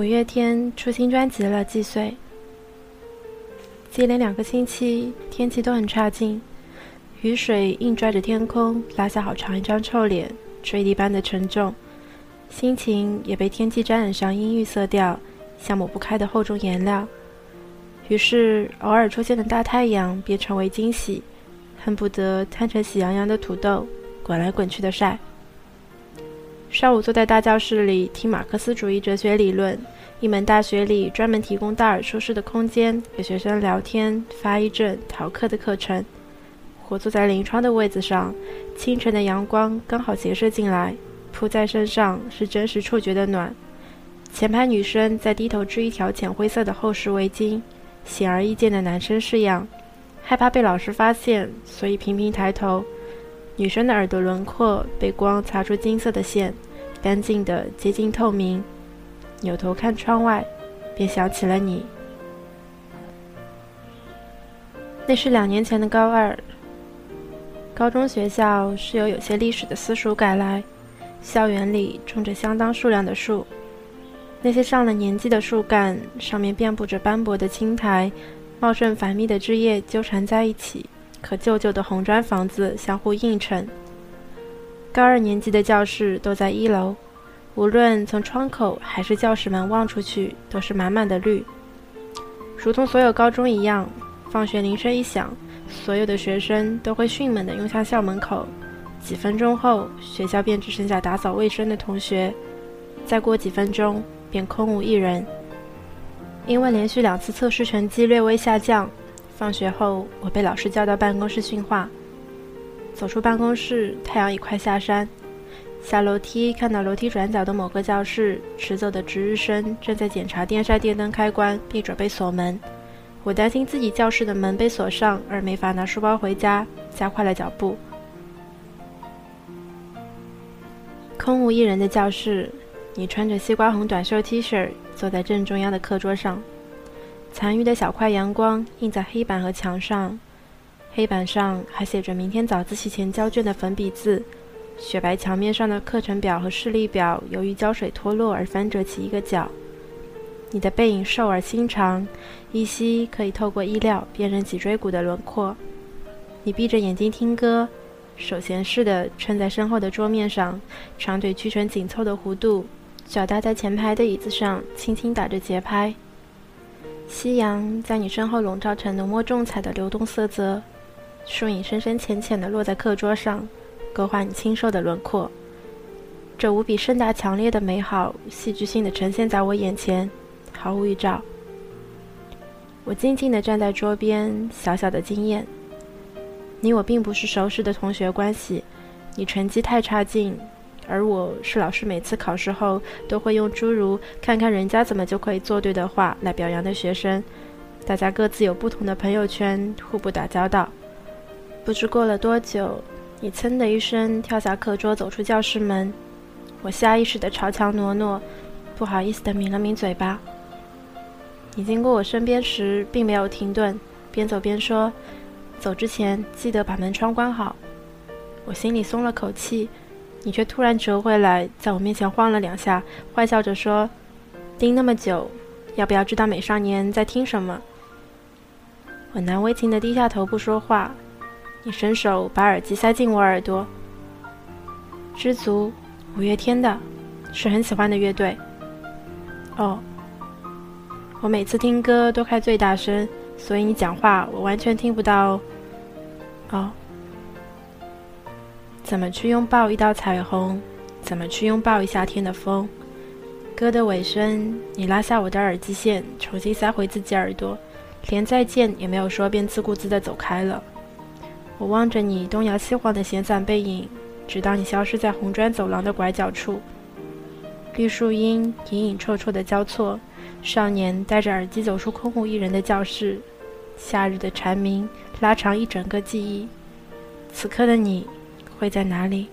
五月天出新专辑了，季岁。接连两个星期，天气都很差劲，雨水硬拽着天空，拉下好长一张臭脸，坠地般的沉重。心情也被天气沾染上阴郁色调，像抹不开的厚重颜料。于是，偶尔出现的大太阳便成为惊喜，恨不得摊成喜羊羊的土豆，滚来滚去的晒。上午坐在大教室里听马克思主义哲学理论，一门大学里专门提供大耳舒适的空间给学生聊天、发一阵、逃课的课程。我坐在临窗的位子上，清晨的阳光刚好斜射进来，扑在身上是真实触觉的暖。前排女生在低头织一条浅灰色的厚实围巾，显而易见的男生式样，害怕被老师发现，所以频频抬头。女生的耳朵轮廓被光擦出金色的线，干净的接近透明。扭头看窗外，便想起了你。那是两年前的高二。高中学校是由有些历史的私塾改来，校园里种着相当数量的树。那些上了年纪的树干上面遍布着斑驳的青苔，茂盛繁密的枝叶纠缠在一起。和旧旧的红砖房子相互映衬。高二年级的教室都在一楼，无论从窗口还是教室门望出去，都是满满的绿。如同所有高中一样，放学铃声一响，所有的学生都会迅猛地涌向校门口。几分钟后，学校便只剩下打扫卫生的同学；再过几分钟，便空无一人。因为连续两次测试成绩略微下降。放学后，我被老师叫到办公室训话。走出办公室，太阳已快下山。下楼梯，看到楼梯转角的某个教室，迟走的值日生正在检查电扇电灯开关，并准备锁门。我担心自己教室的门被锁上，而没法拿书包回家，加快了脚步。空无一人的教室，你穿着西瓜红短袖 T 恤，坐在正中央的课桌上。残余的小块阳光映在黑板和墙上，黑板上还写着明天早自习前交卷的粉笔字。雪白墙面上的课程表和视力表由于胶水脱落而翻折起一个角。你的背影瘦而心长，依稀可以透过衣料辨认脊椎骨的轮廓。你闭着眼睛听歌，手闲似的撑在身后的桌面上，长腿屈成紧凑的弧度，脚搭在前排的椅子上，轻轻打着节拍。夕阳在你身后笼罩成浓墨重彩的流动色泽，树影深深浅浅地落在课桌上，勾画你清瘦的轮廓。这无比盛大强烈的美好，戏剧性地呈现在我眼前，毫无预兆。我静静地站在桌边，小小的惊艳。你我并不是熟识的同学关系，你成绩太差劲。而我是老师每次考试后都会用诸如“看看人家怎么就可以做对”的话来表扬的学生。大家各自有不同的朋友圈，互不打交道。不知过了多久，你噌的一声跳下课桌，走出教室门。我下意识地朝墙挪挪，不好意思地抿了抿嘴巴。你经过我身边时，并没有停顿，边走边说：“走之前记得把门窗关好。”我心里松了口气。你却突然折回来，在我面前晃了两下，坏笑着说：“盯那么久，要不要知道美少年在听什么？”我难为情地低下头不说话。你伸手把耳机塞进我耳朵。知足，五月天的，是很喜欢的乐队。哦，我每次听歌都开最大声，所以你讲话我完全听不到。哦。怎么去拥抱一道彩虹？怎么去拥抱一夏天的风？歌的尾声，你拉下我的耳机线，重新塞回自己耳朵，连再见也没有说，便自顾自地走开了。我望着你东摇西晃的闲散背影，直到你消失在红砖走廊的拐角处。绿树荫隐隐绰绰的交错，少年戴着耳机走出空无一人的教室。夏日的蝉鸣拉长一整个记忆。此刻的你。会在哪里？